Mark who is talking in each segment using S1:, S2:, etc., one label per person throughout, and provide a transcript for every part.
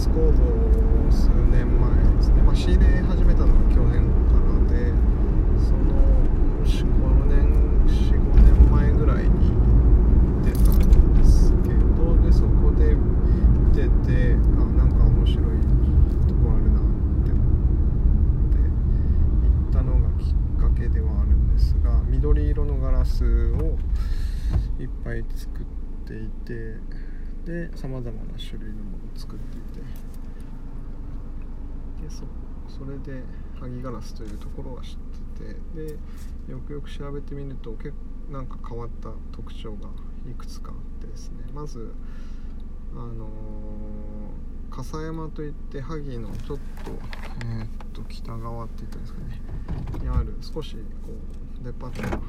S1: ス工房を数年前ですね、まあ、仕入れ始めたのが去年からでその45年45年前ぐらいに出たんですけどでそこで見ててあなんか面白いとこあるなって思って行ったのがきっかけではあるんですが緑色のガラスをいっぱい作っていて。でさまざまな種類のものを作っていて。でそそれで萩ガラスというところは知ってて。でよくよく調べてみると結構なんか変わった特徴がいくつかあってですね。まずあのー、笠山といって萩のちょっと,、えー、っと北側って言ったんですかね。にある少しこうデパートが、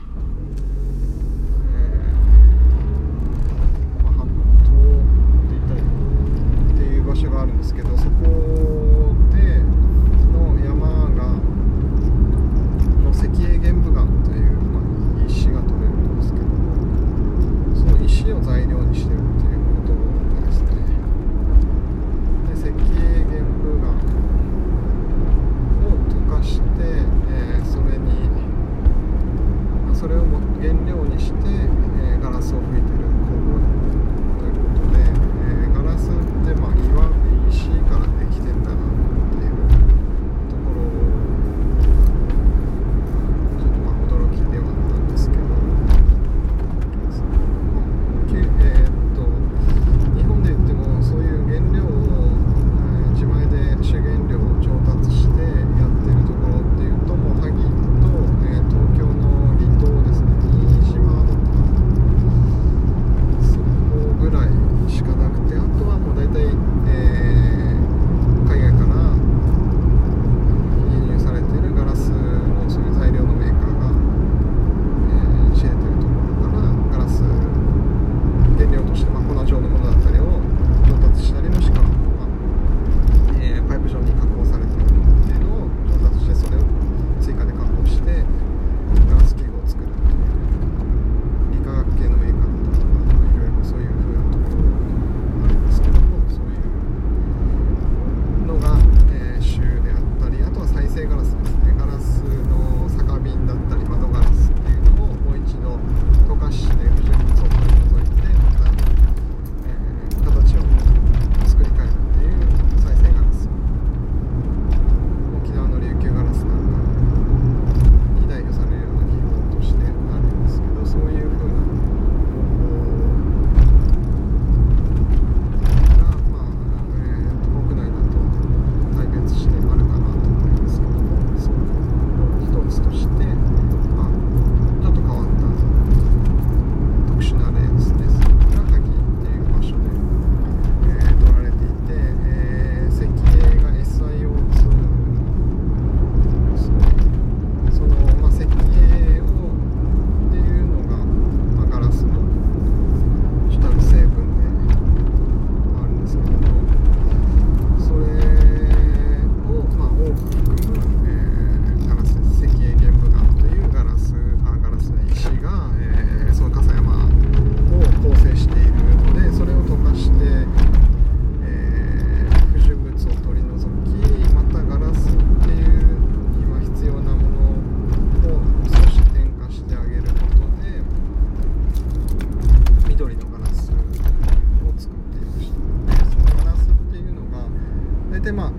S1: 体まあ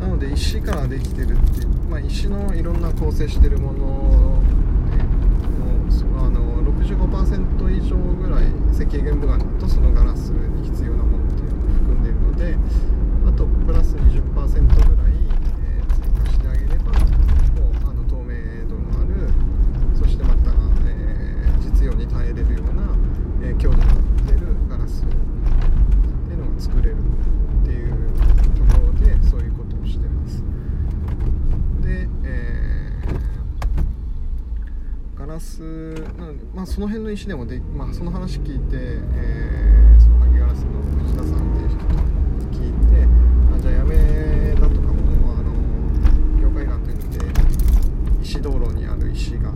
S1: なので石からできてるってまあ、石のいろんな構成してるものあの65%以上ぐらい石英玄武岩とそのガラスに必要なものっていうのを含んでいるのであとプラス20%ぐらいその辺の石でもで、まあ、その話聞いて、えー、その萩ガラスの藤田さんっていう人と聞いてあじゃあやめだとかもあの業界岩といって石道路にある石が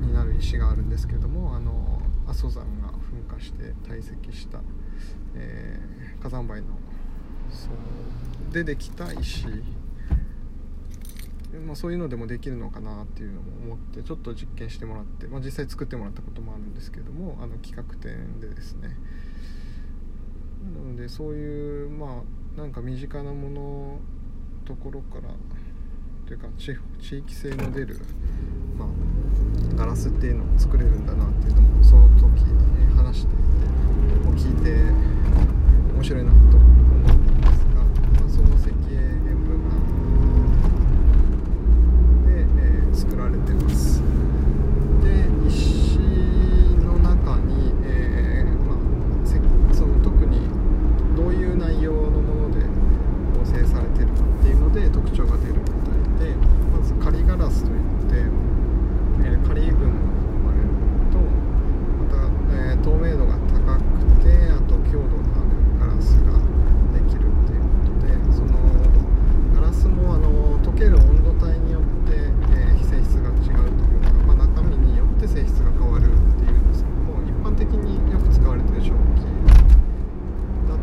S1: になる石があるんですけどもあの阿蘇山が噴火して堆積した、えー、火山灰のそうでできた石まあ、そういうのでもできるのかなっていうのも思ってちょっと実験してもらって、まあ、実際作ってもらったこともあるんですけどもあの企画展でですね。なのでそういうまあなんか身近なものところからというか地域性の出る、まあ、ガラスっていうのを作れるんだなっていうのもその時に、ね、話して聞いて面白いなと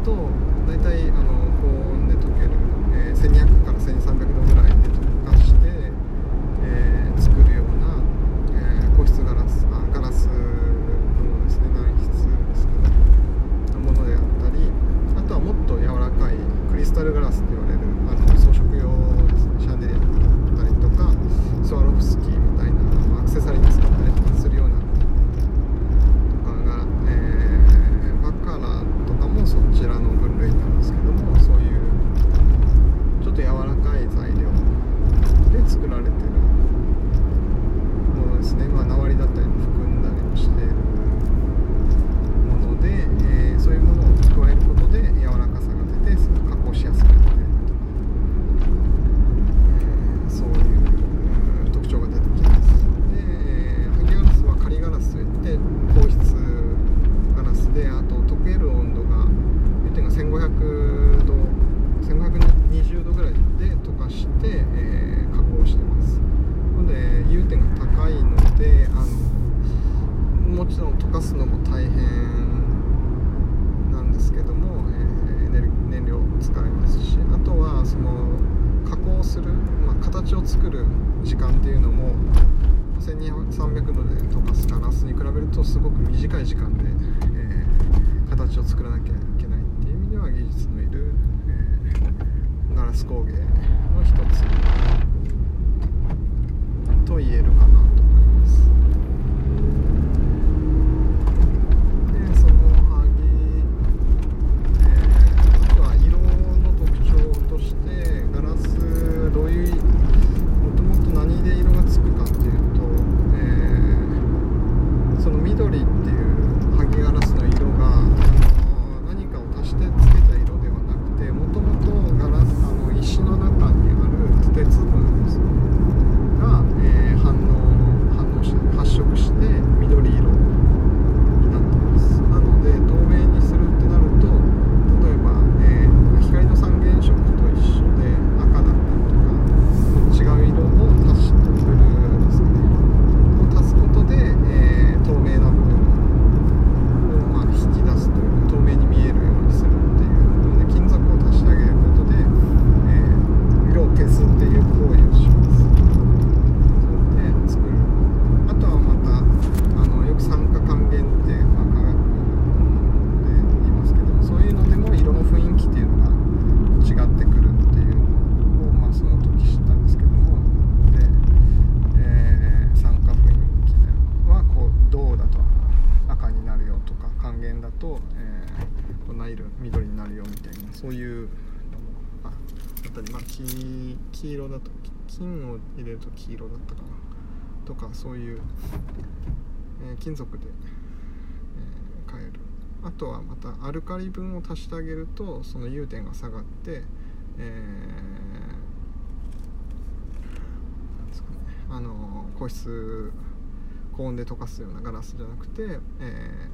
S1: と大体あの作る時間っていうのも1200度で溶かすガラスに比べるとすごく短い時間で、えー、形を作らなきゃいけないっていう意味では技術のいる、えー、ガラス工芸の一つと言えるかな入れると黄色だったかな。とかそういう、えー、金属で、えー、変える。あとはまたアルカリ分を足してあげるとその融点が下がって、えーですかね、あのー、硬質高温で溶かすようなガラスじゃなくて、え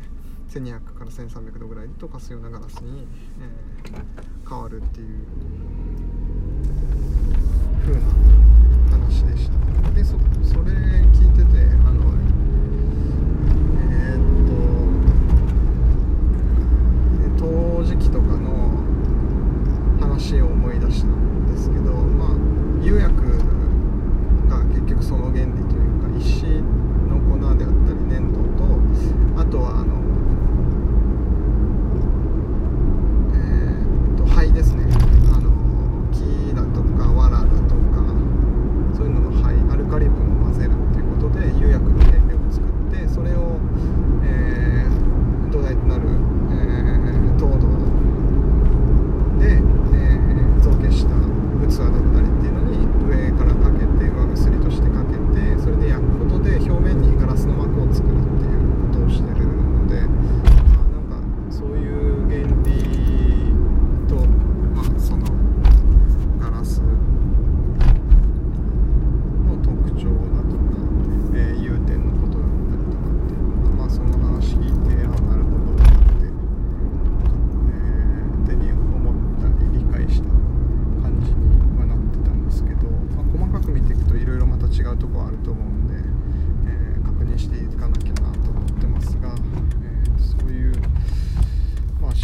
S1: ー、1200から1300度ぐらいで溶かすようなガラスに、えー、変わるっていう風な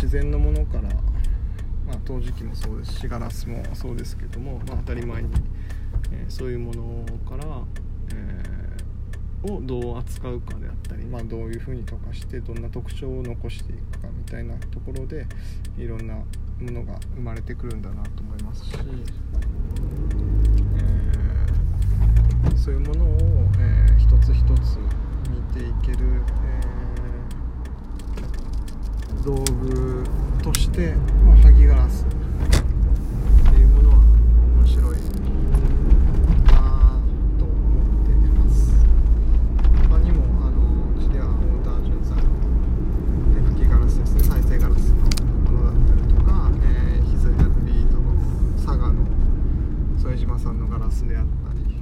S1: 自然のものから、まあ、陶磁器もそうですしガラスもそうですけども、まあ、当たり前に、えー、そういうものから、えー、をどう扱うかであったり、まあ、どういうふうに溶かしてどんな特徴を残していくかみたいなところでいろんなものが生まれてくるんだなと思いますし、えー、そういうものを、えー、一つ一つ見ていける、えー、道具として、まあ、萩ガラスっていうものは面白いなと思っています。他にもあのうちではモータージュンさんで萩ガラスですね再生ガラスのものだったりとか、えー、ヒズヘルビートの佐賀の副島さんのガラスであったりも、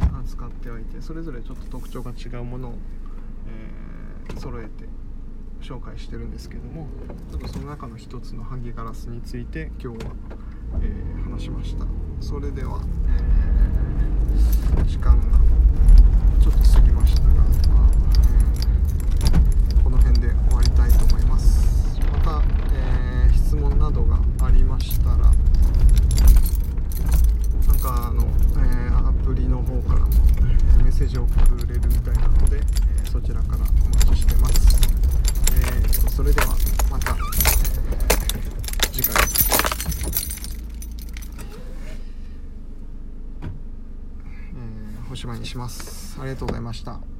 S1: えー扱っておいてそれぞれちょっと特徴が違うものを、えー揃えて紹介してるんですけどもちょっとその中の一つの萩ガラスについて今日は、えー話しました。それでは、えー時間がちょっと過ぎましたが、まあえーこの辺で終わりたいと思います。また、えー質問などがありましたらなんかあの、えーアプリの方からも、えーメッセージを送れるみたいなので、えーそちらからお待ちしてます。えーとそれではまた、えー次回、えーおしまいにします。ありがとうございました。